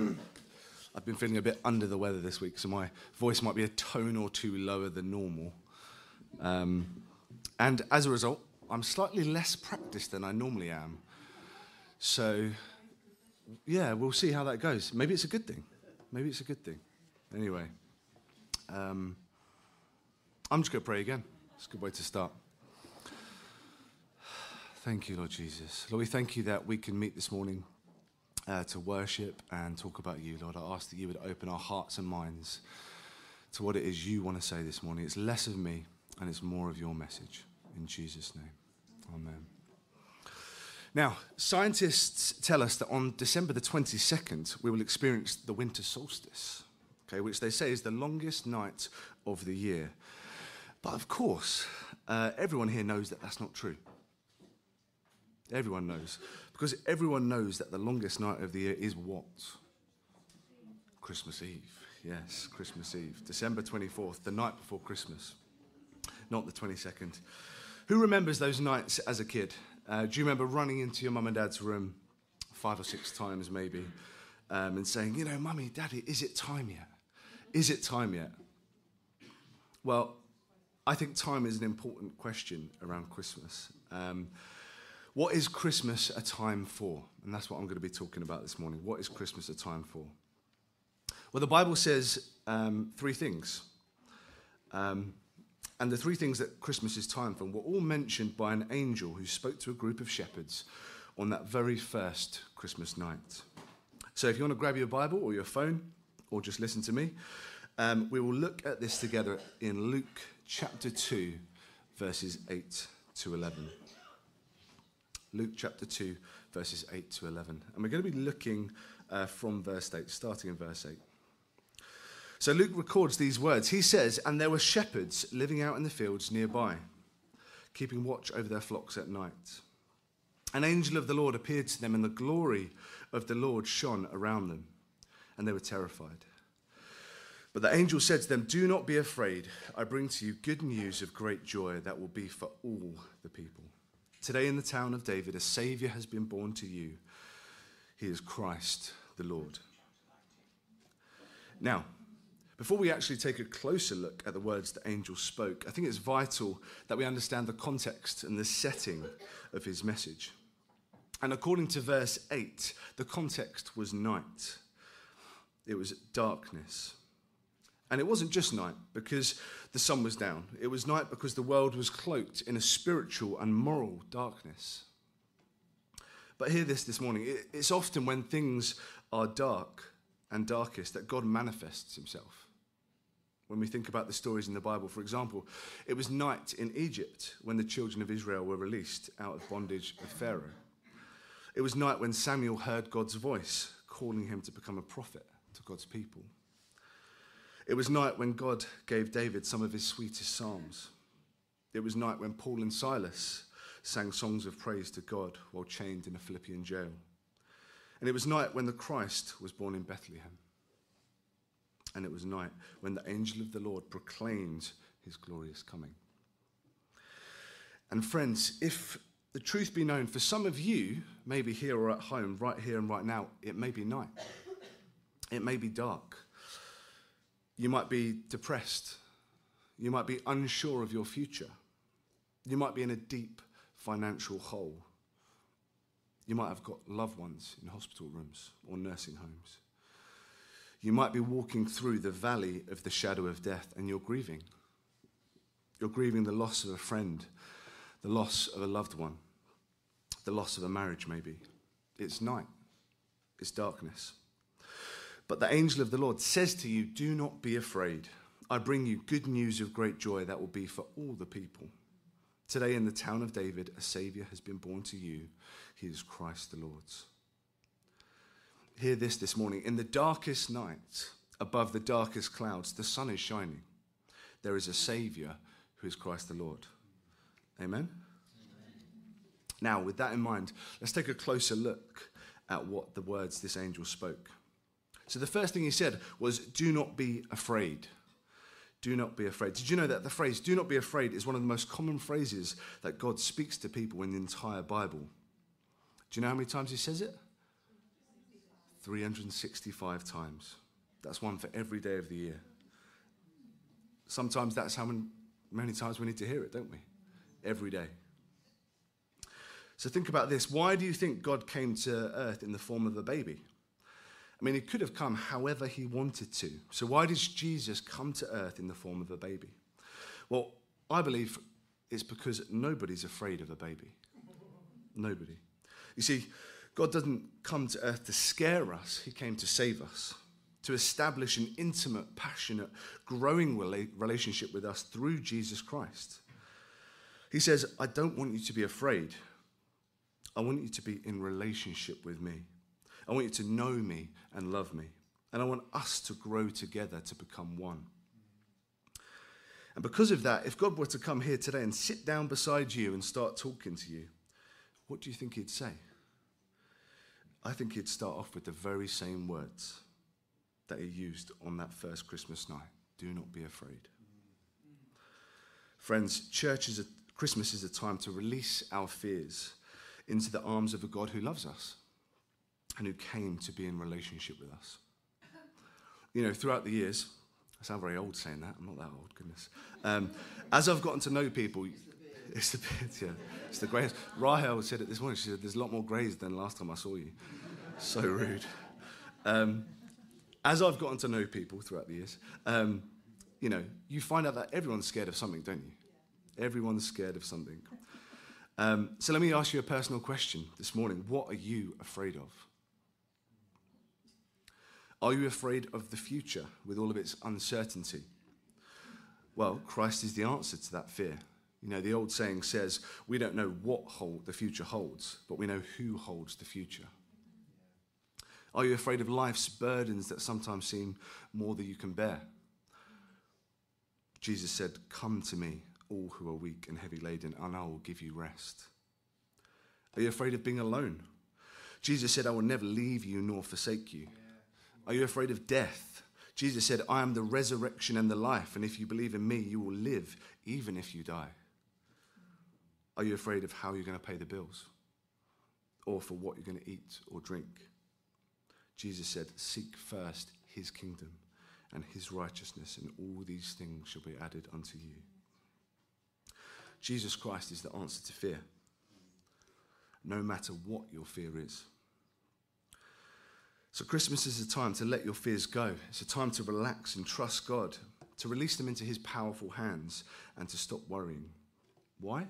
I've been feeling a bit under the weather this week, so my voice might be a tone or two lower than normal. Um, and as a result, I'm slightly less practiced than I normally am. So, yeah, we'll see how that goes. Maybe it's a good thing. Maybe it's a good thing. Anyway, um, I'm just going to pray again. It's a good way to start. Thank you, Lord Jesus. Lord, we thank you that we can meet this morning uh, to worship and talk about you, Lord. I ask that you would open our hearts and minds to what it is you want to say this morning. It's less of me and it's more of your message. In Jesus' name, amen. Now, scientists tell us that on December the 22nd, we will experience the winter solstice, okay, which they say is the longest night of the year. But of course, uh, everyone here knows that that's not true. Everyone knows. Because everyone knows that the longest night of the year is what? Christmas Eve. Yes, Christmas Eve. December 24th, the night before Christmas, not the 22nd. Who remembers those nights as a kid? Uh, do you remember running into your mum and dad's room five or six times, maybe, um, and saying, you know, mummy, daddy, is it time yet? Is it time yet? Well, I think time is an important question around Christmas. Um, what is Christmas a time for? And that's what I'm going to be talking about this morning. What is Christmas a time for? Well, the Bible says um, three things. Um, and the three things that Christmas is time for were all mentioned by an angel who spoke to a group of shepherds on that very first Christmas night. So if you want to grab your Bible or your phone or just listen to me, um, we will look at this together in Luke chapter 2, verses 8 to 11. Luke chapter 2, verses 8 to 11. And we're going to be looking uh, from verse 8, starting in verse 8. So Luke records these words. He says, And there were shepherds living out in the fields nearby, keeping watch over their flocks at night. An angel of the Lord appeared to them, and the glory of the Lord shone around them, and they were terrified. But the angel said to them, Do not be afraid. I bring to you good news of great joy that will be for all the people. Today in the town of David, a Savior has been born to you. He is Christ the Lord. Now, before we actually take a closer look at the words the angel spoke, I think it's vital that we understand the context and the setting of his message. And according to verse 8, the context was night, it was darkness. And it wasn't just night because the sun was down. It was night because the world was cloaked in a spiritual and moral darkness. But hear this this morning it's often when things are dark and darkest that God manifests himself. When we think about the stories in the Bible, for example, it was night in Egypt when the children of Israel were released out of bondage of Pharaoh. It was night when Samuel heard God's voice calling him to become a prophet to God's people. It was night when God gave David some of his sweetest psalms. It was night when Paul and Silas sang songs of praise to God while chained in a Philippian jail. And it was night when the Christ was born in Bethlehem. And it was night when the angel of the Lord proclaimed his glorious coming. And friends, if the truth be known, for some of you, maybe here or at home, right here and right now, it may be night. It may be dark. You might be depressed. You might be unsure of your future. You might be in a deep financial hole. You might have got loved ones in hospital rooms or nursing homes. You might be walking through the valley of the shadow of death and you're grieving. You're grieving the loss of a friend, the loss of a loved one, the loss of a marriage, maybe. It's night, it's darkness. But the angel of the Lord says to you, Do not be afraid. I bring you good news of great joy that will be for all the people. Today, in the town of David, a Savior has been born to you. He is Christ the Lord. Hear this this morning. In the darkest night, above the darkest clouds, the sun is shining. There is a Savior who is Christ the Lord. Amen? Amen? Now, with that in mind, let's take a closer look at what the words this angel spoke. So the first thing he said was, Do not be afraid. Do not be afraid. Did you know that the phrase, do not be afraid, is one of the most common phrases that God speaks to people in the entire Bible? Do you know how many times he says it? 365 times. That's one for every day of the year. Sometimes that's how many, times we need to hear it, don't we? Every day. So think about this. Why do you think God came to earth in the form of a baby? I mean, he could have come however he wanted to. So why does Jesus come to earth in the form of a baby? Well, I believe it's because nobody's afraid of a baby. Nobody. You see, God doesn't come to earth to scare us, He came to save us, to establish an intimate, passionate, growing relationship with us through Jesus Christ. He says, I don't want you to be afraid. I want you to be in relationship with me. I want you to know me and love me. And I want us to grow together to become one. And because of that, if God were to come here today and sit down beside you and start talking to you, what do you think he'd say? I think he'd start off with the very same words that he used on that first Christmas night do not be afraid. Friends, church is a, Christmas is a time to release our fears into the arms of a God who loves us and who came to be in relationship with us. You know, throughout the years, I sound very old saying that. I'm not that old, goodness. Um, as I've gotten to know people, it's the bit, yeah. It's the greys. Rahel said it this morning. She said, There's a lot more greys than last time I saw you. So rude. Um, as I've gotten to know people throughout the years, um, you know, you find out that everyone's scared of something, don't you? Everyone's scared of something. Um, so let me ask you a personal question this morning. What are you afraid of? Are you afraid of the future with all of its uncertainty? Well, Christ is the answer to that fear. You know, the old saying says, we don't know what hold the future holds, but we know who holds the future. Are you afraid of life's burdens that sometimes seem more than you can bear? Jesus said, Come to me, all who are weak and heavy laden, and I will give you rest. Are you afraid of being alone? Jesus said, I will never leave you nor forsake you. Are you afraid of death? Jesus said, I am the resurrection and the life, and if you believe in me, you will live even if you die. Are you afraid of how you're going to pay the bills? Or for what you're going to eat or drink? Jesus said, Seek first his kingdom and his righteousness, and all these things shall be added unto you. Jesus Christ is the answer to fear, no matter what your fear is. So, Christmas is a time to let your fears go. It's a time to relax and trust God, to release them into His powerful hands, and to stop worrying. Why?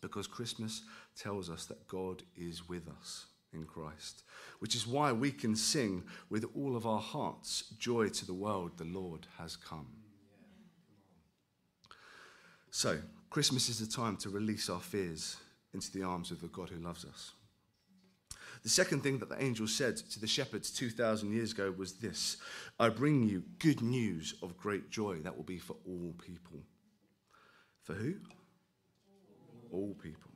Because Christmas tells us that God is with us in Christ, which is why we can sing with all of our hearts Joy to the world, the Lord has come. So, Christmas is a time to release our fears into the arms of the God who loves us. The second thing that the angel said to the shepherds 2,000 years ago was this I bring you good news of great joy that will be for all people. For who? All people.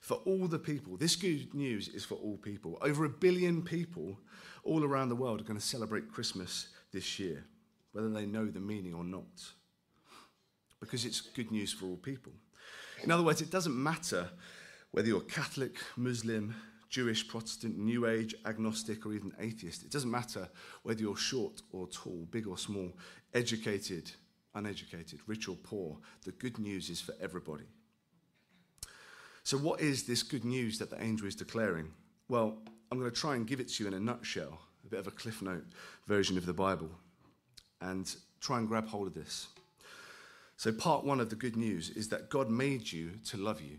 For all the people. This good news is for all people. Over a billion people all around the world are going to celebrate Christmas this year, whether they know the meaning or not. Because it's good news for all people. In other words, it doesn't matter whether you're Catholic, Muslim, Jewish, Protestant, New Age, agnostic, or even atheist. It doesn't matter whether you're short or tall, big or small, educated, uneducated, rich or poor. The good news is for everybody. So, what is this good news that the angel is declaring? Well, I'm going to try and give it to you in a nutshell, a bit of a cliff note version of the Bible, and try and grab hold of this. So, part one of the good news is that God made you to love you.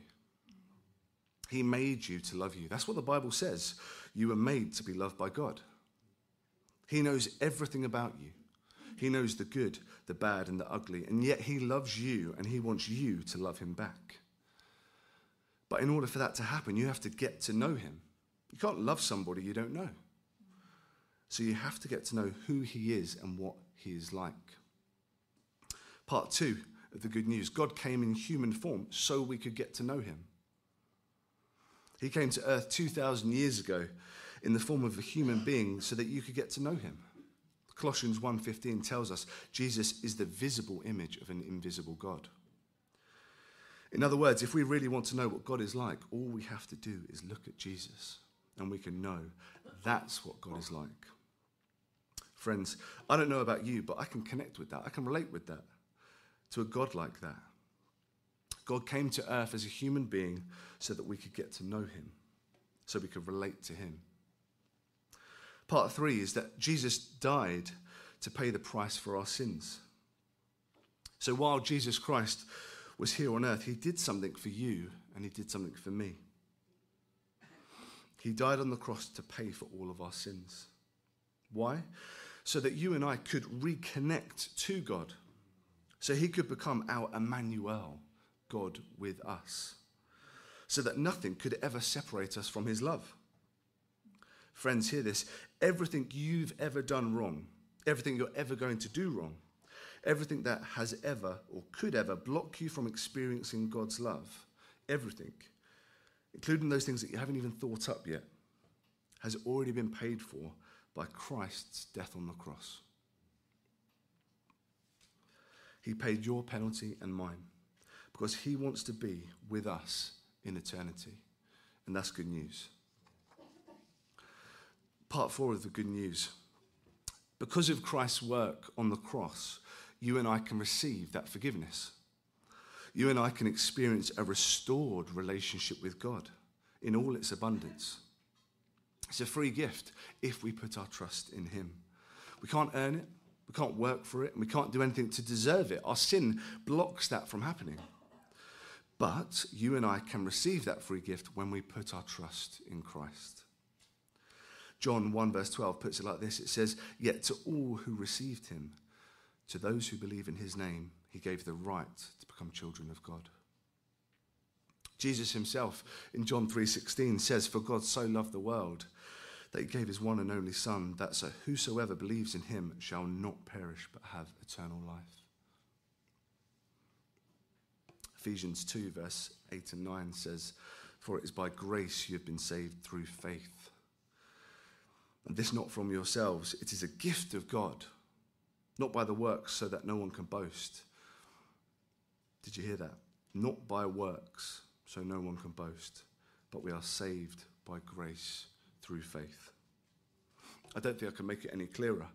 He made you to love you. That's what the Bible says. You were made to be loved by God. He knows everything about you. He knows the good, the bad, and the ugly. And yet He loves you and He wants you to love Him back. But in order for that to happen, you have to get to know Him. You can't love somebody you don't know. So you have to get to know who He is and what He is like. Part two of the good news God came in human form so we could get to know Him. He came to earth 2,000 years ago in the form of a human being so that you could get to know him. Colossians 1:15 tells us Jesus is the visible image of an invisible God. In other words, if we really want to know what God is like, all we have to do is look at Jesus. and we can know that's what God is like. Friends, I don't know about you, but I can connect with that. I can relate with that to a God like that. God came to earth as a human being so that we could get to know him, so we could relate to him. Part three is that Jesus died to pay the price for our sins. So while Jesus Christ was here on earth, he did something for you and he did something for me. He died on the cross to pay for all of our sins. Why? So that you and I could reconnect to God. So he could become our Emmanuel, God with us. So that nothing could ever separate us from his love. Friends, hear this. Everything you've ever done wrong, everything you're ever going to do wrong, everything that has ever or could ever block you from experiencing God's love, everything, including those things that you haven't even thought up yet, has already been paid for by Christ's death on the cross. He paid your penalty and mine because he wants to be with us in eternity. And that's good news. Part four of the good news. Because of Christ's work on the cross, you and I can receive that forgiveness. You and I can experience a restored relationship with God in all its abundance. It's a free gift if we put our trust in Him. We can't earn it, we can't work for it, and we can't do anything to deserve it. Our sin blocks that from happening. But you and I can receive that free gift when we put our trust in Christ. John 1, verse 12 puts it like this it says, Yet to all who received him, to those who believe in his name, he gave the right to become children of God. Jesus himself in John 3:16 says for God so loved the world that he gave his one and only son that so whosoever believes in him shall not perish but have eternal life. Ephesians 2 verse 8 and 9 says for it is by grace you have been saved through faith. And this not from yourselves it is a gift of God not by the works so that no one can boast. Did you hear that? Not by works so no one can boast, but we are saved by grace through faith. I don't think I can make it any clearer.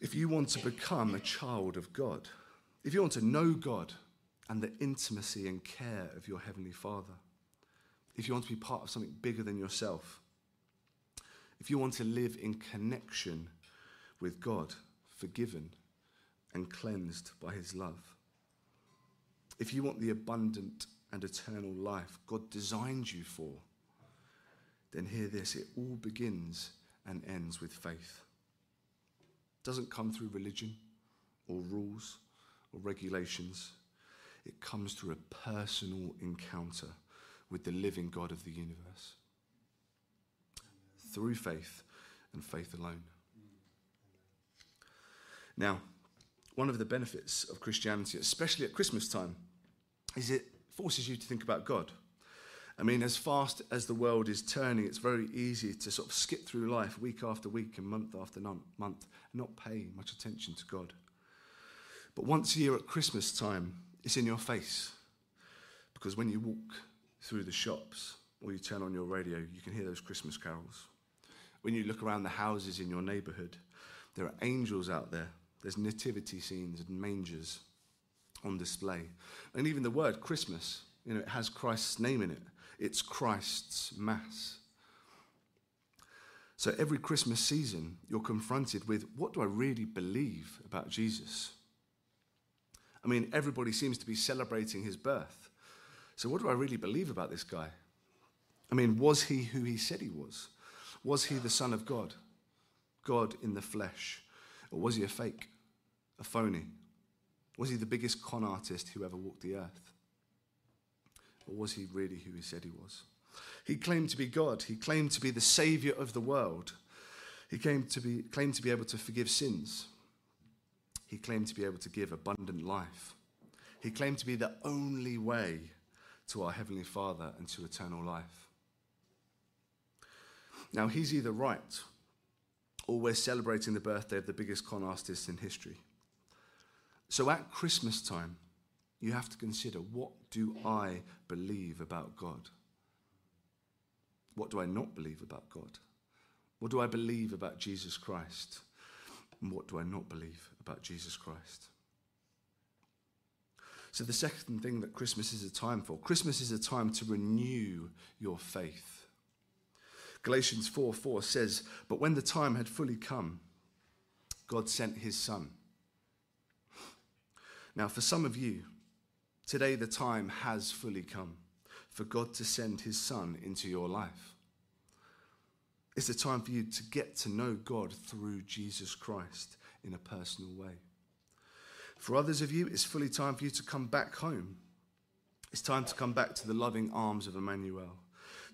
If you want to become a child of God, if you want to know God and the intimacy and care of your Heavenly Father, if you want to be part of something bigger than yourself, if you want to live in connection with God, forgiven and cleansed by His love, if you want the abundant and eternal life God designed you for, then hear this it all begins and ends with faith. It doesn't come through religion or rules or regulations, it comes through a personal encounter with the living God of the universe. Through faith and faith alone. Now, one of the benefits of Christianity, especially at Christmas time, is it forces you to think about God. I mean, as fast as the world is turning, it's very easy to sort of skip through life week after week and month after month and not pay much attention to God. But once a year at Christmas time, it's in your face. Because when you walk through the shops or you turn on your radio, you can hear those Christmas carols. When you look around the houses in your neighborhood, there are angels out there. There's nativity scenes and mangers on display. And even the word Christmas, you know, it has Christ's name in it. It's Christ's Mass. So every Christmas season, you're confronted with what do I really believe about Jesus? I mean, everybody seems to be celebrating his birth. So, what do I really believe about this guy? I mean, was he who he said he was? Was he the Son of God? God in the flesh? Or was he a fake, a phony? Was he the biggest con artist who ever walked the earth? Or was he really who he said he was? He claimed to be God. He claimed to be the savior of the world. He claimed to be, claimed to be able to forgive sins. He claimed to be able to give abundant life. He claimed to be the only way to our Heavenly Father and to eternal life. Now, he's either right or we're celebrating the birthday of the biggest con artist in history. So at Christmas time, you have to consider what do I believe about God? What do I not believe about God? What do I believe about Jesus Christ? And what do I not believe about Jesus Christ? So, the second thing that Christmas is a time for Christmas is a time to renew your faith. Galatians 4 4 says, But when the time had fully come, God sent his Son. Now, for some of you, today the time has fully come for God to send his Son into your life. It's a time for you to get to know God through Jesus Christ in a personal way. For others of you, it's fully time for you to come back home. It's time to come back to the loving arms of Emmanuel,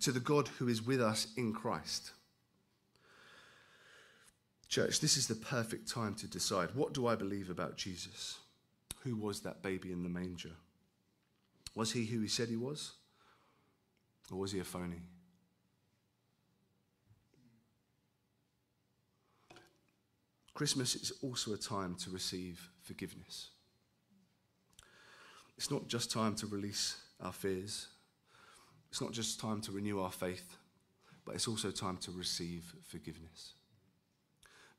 to the God who is with us in Christ. Church, this is the perfect time to decide what do I believe about Jesus? Who was that baby in the manger? Was he who he said he was? Or was he a phony? Christmas is also a time to receive forgiveness. It's not just time to release our fears, it's not just time to renew our faith, but it's also time to receive forgiveness.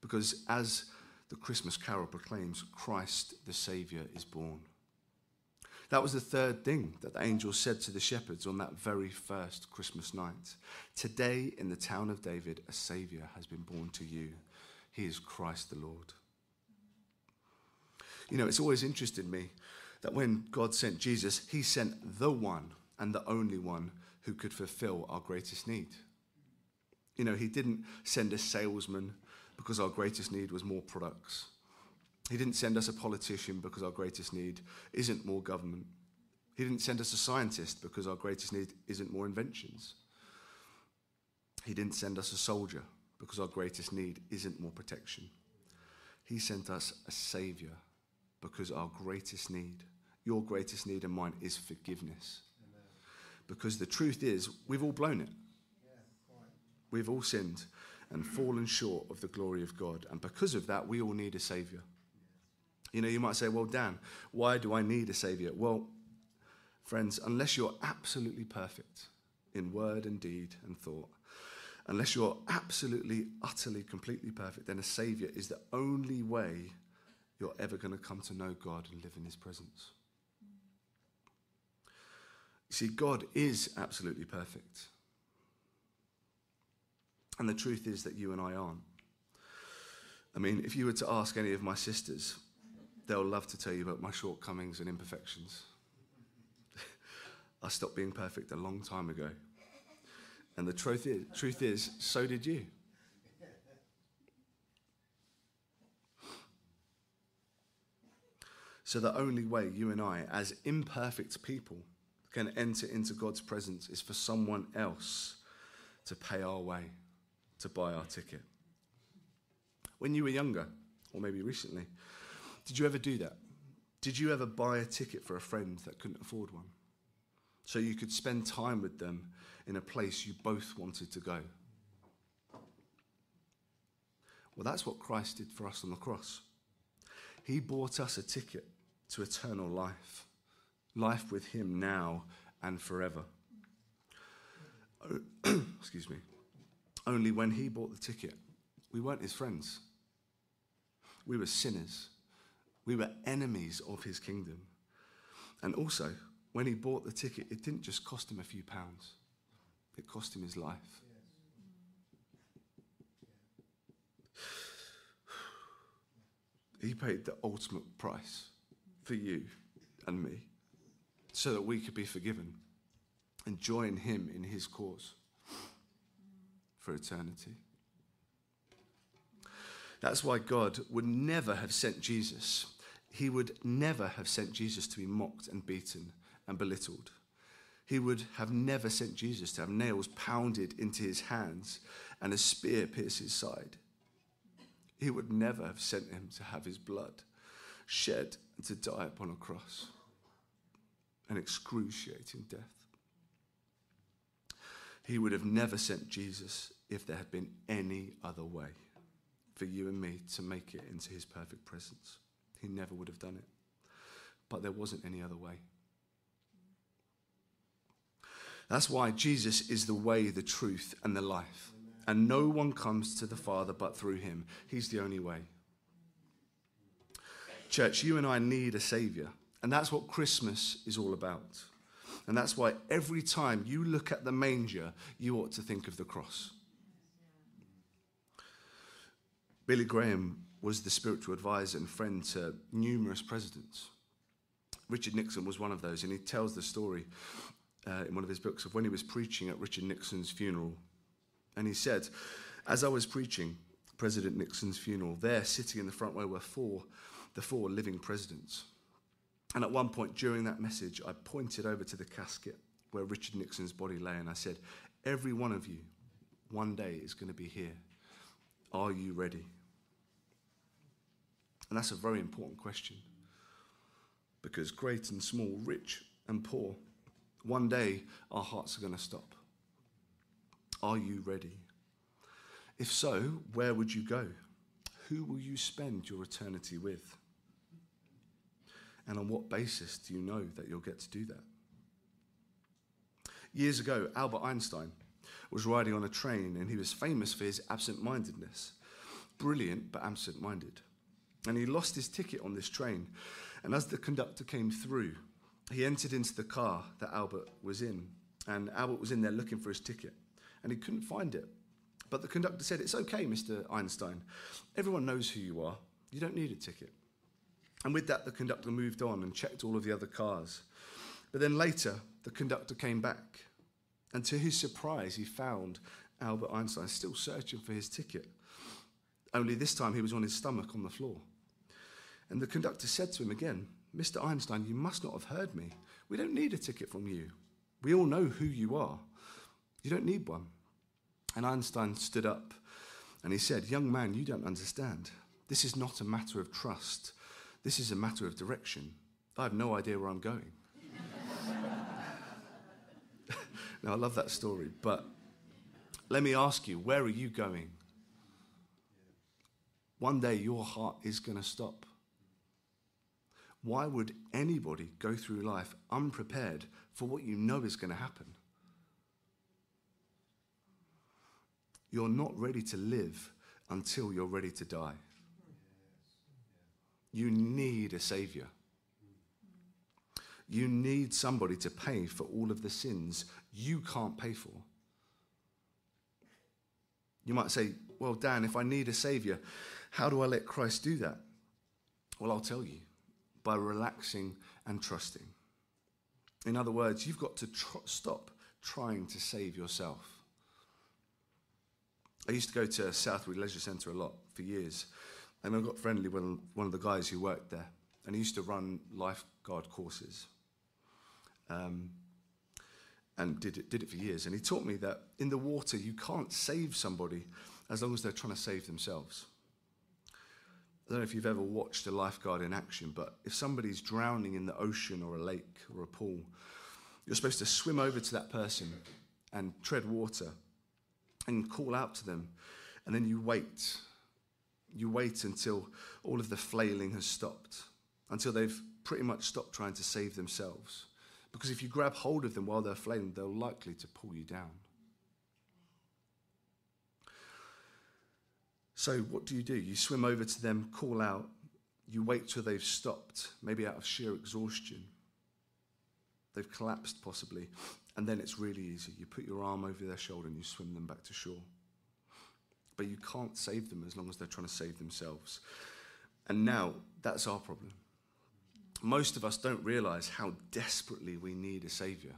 Because as the Christmas carol proclaims, Christ the Saviour is born. That was the third thing that the angel said to the shepherds on that very first Christmas night. Today, in the town of David, a Saviour has been born to you. He is Christ the Lord. You know, it's always interested me that when God sent Jesus, he sent the one and the only one who could fulfill our greatest need. You know, he didn't send a salesman because our greatest need was more products. He didn't send us a politician because our greatest need isn't more government. He didn't send us a scientist because our greatest need isn't more inventions. He didn't send us a soldier because our greatest need isn't more protection. He sent us a Savior because our greatest need, your greatest need and mine, is forgiveness. Because the truth is, we've all blown it. We've all sinned and fallen short of the glory of God. And because of that, we all need a Savior. You know, you might say, well, Dan, why do I need a Savior? Well, friends, unless you're absolutely perfect in word and deed and thought, unless you're absolutely, utterly, completely perfect, then a Savior is the only way you're ever going to come to know God and live in His presence. You see, God is absolutely perfect. And the truth is that you and I aren't. I mean, if you were to ask any of my sisters, they'll love to tell you about my shortcomings and imperfections. I stopped being perfect a long time ago. And the truth is, truth is, so did you. So, the only way you and I, as imperfect people, can enter into God's presence is for someone else to pay our way, to buy our ticket. When you were younger, or maybe recently, did you ever do that? Did you ever buy a ticket for a friend that couldn't afford one? So you could spend time with them in a place you both wanted to go. Well, that's what Christ did for us on the cross. He bought us a ticket to eternal life, life with Him now and forever. Excuse me. Only when He bought the ticket, we weren't His friends. We were sinners. We were enemies of His kingdom. And also, when He bought the ticket, it didn't just cost Him a few pounds. It cost him his life. He paid the ultimate price for you and me so that we could be forgiven and join him in his cause for eternity. That's why God would never have sent Jesus. He would never have sent Jesus to be mocked and beaten and belittled he would have never sent Jesus to have nails pounded into his hands and a spear pierce his side. He would never have sent him to have his blood shed and to die upon a cross, an excruciating death. He would have never sent Jesus if there had been any other way for you and me to make it into his perfect presence. He never would have done it. But there wasn't any other way. That's why Jesus is the way, the truth, and the life. And no one comes to the Father but through him. He's the only way. Church, you and I need a Savior. And that's what Christmas is all about. And that's why every time you look at the manger, you ought to think of the cross. Billy Graham was the spiritual advisor and friend to numerous presidents. Richard Nixon was one of those, and he tells the story uh, in one of his books of when he was preaching at Richard Nixon's funeral. And he said, As I was preaching President Nixon's funeral, there sitting in the front row were four, the four living presidents. And at one point during that message, I pointed over to the casket where Richard Nixon's body lay, and I said, Every one of you one day is going to be here. Are you ready? And that's a very important question. Because great and small, rich and poor, one day our hearts are going to stop. Are you ready? If so, where would you go? Who will you spend your eternity with? And on what basis do you know that you'll get to do that? Years ago, Albert Einstein was riding on a train and he was famous for his absent mindedness. Brilliant, but absent minded. And he lost his ticket on this train. And as the conductor came through, he entered into the car that Albert was in. And Albert was in there looking for his ticket. And he couldn't find it. But the conductor said, It's okay, Mr. Einstein. Everyone knows who you are. You don't need a ticket. And with that, the conductor moved on and checked all of the other cars. But then later, the conductor came back. And to his surprise, he found Albert Einstein still searching for his ticket. Only this time he was on his stomach on the floor. And the conductor said to him again, Mr. Einstein, you must not have heard me. We don't need a ticket from you. We all know who you are. You don't need one. And Einstein stood up and he said, Young man, you don't understand. This is not a matter of trust. This is a matter of direction. I have no idea where I'm going. now, I love that story, but let me ask you, where are you going? One day your heart is going to stop. Why would anybody go through life unprepared for what you know is going to happen? You're not ready to live until you're ready to die. You need a savior. You need somebody to pay for all of the sins you can't pay for. You might say, Well, Dan, if I need a savior, how do I let Christ do that? Well, I'll tell you by relaxing and trusting. In other words, you've got to tr- stop trying to save yourself. I used to go to Southwood Leisure Centre a lot for years, and I got friendly with one of the guys who worked there, and he used to run lifeguard courses. Um, and did it, did it for years. And he taught me that in the water, you can't save somebody as long as they're trying to save themselves. I don't know if you've ever watched a lifeguard in action, but if somebody's drowning in the ocean or a lake or a pool, you're supposed to swim over to that person and tread water and call out to them. And then you wait. You wait until all of the flailing has stopped, until they've pretty much stopped trying to save themselves. Because if you grab hold of them while they're flailing, they're likely to pull you down. So, what do you do? You swim over to them, call out, you wait till they've stopped, maybe out of sheer exhaustion. They've collapsed, possibly, and then it's really easy. You put your arm over their shoulder and you swim them back to shore. But you can't save them as long as they're trying to save themselves. And now, that's our problem. Most of us don't realize how desperately we need a savior.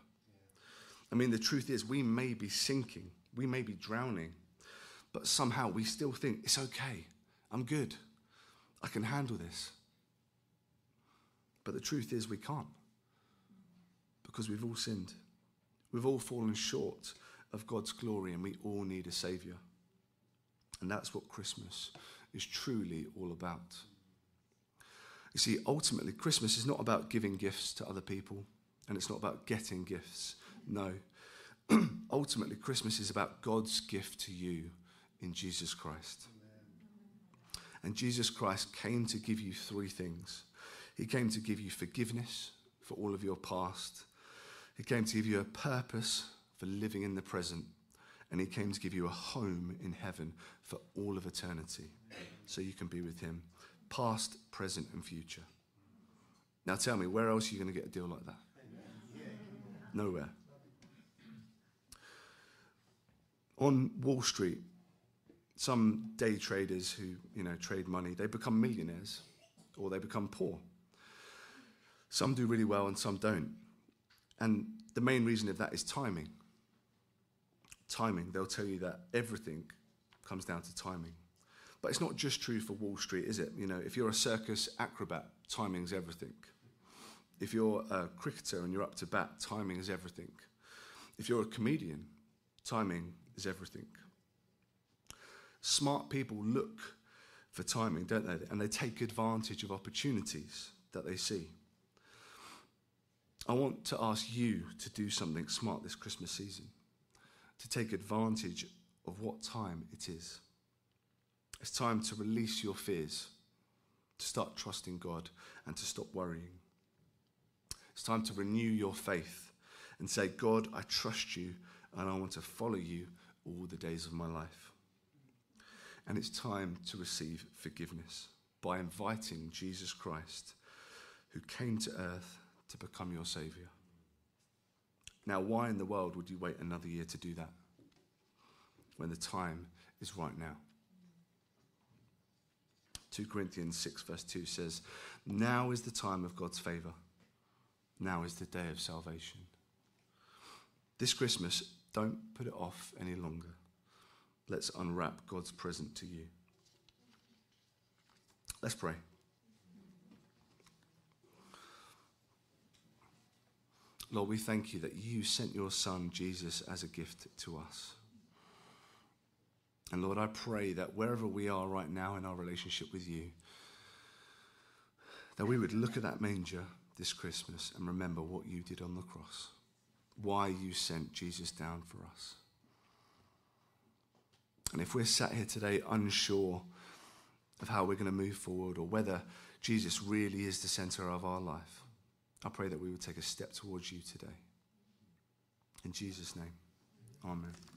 I mean, the truth is, we may be sinking, we may be drowning, but somehow we still think, it's okay, I'm good, I can handle this. But the truth is, we can't because we've all sinned. We've all fallen short of God's glory and we all need a Saviour. And that's what Christmas is truly all about. You see, ultimately, Christmas is not about giving gifts to other people and it's not about getting gifts. No. ultimately, Christmas is about God's gift to you in Jesus Christ. And Jesus Christ came to give you three things He came to give you forgiveness for all of your past, He came to give you a purpose for living in the present, and He came to give you a home in heaven for all of eternity so you can be with Him, past, present, and future. Now tell me, where else are you going to get a deal like that? Nowhere. On Wall Street, some day traders who, you know, trade money, they become millionaires or they become poor. Some do really well and some don't. And the main reason of that is timing. Timing. They'll tell you that everything comes down to timing. But it's not just true for Wall Street, is it? You know, if you're a circus acrobat, timing's everything. If you're a cricketer and you're up to bat, timing is everything. If you're a comedian, timing is everything. Smart people look for timing, don't they? And they take advantage of opportunities that they see. I want to ask you to do something smart this Christmas season, to take advantage of what time it is. It's time to release your fears, to start trusting God, and to stop worrying. It's time to renew your faith and say, God, I trust you and I want to follow you all the days of my life. And it's time to receive forgiveness by inviting Jesus Christ, who came to earth to become your Savior. Now, why in the world would you wait another year to do that when the time is right now? 2 Corinthians 6, verse 2 says, Now is the time of God's favour. Now is the day of salvation. This Christmas, don't put it off any longer. Let's unwrap God's present to you. Let's pray. Lord, we thank you that you sent your Son, Jesus, as a gift to us. And Lord, I pray that wherever we are right now in our relationship with you, that we would look at that manger this Christmas and remember what you did on the cross, why you sent Jesus down for us. And if we're sat here today unsure of how we're going to move forward or whether Jesus really is the center of our life, I pray that we would take a step towards you today. In Jesus' name, amen.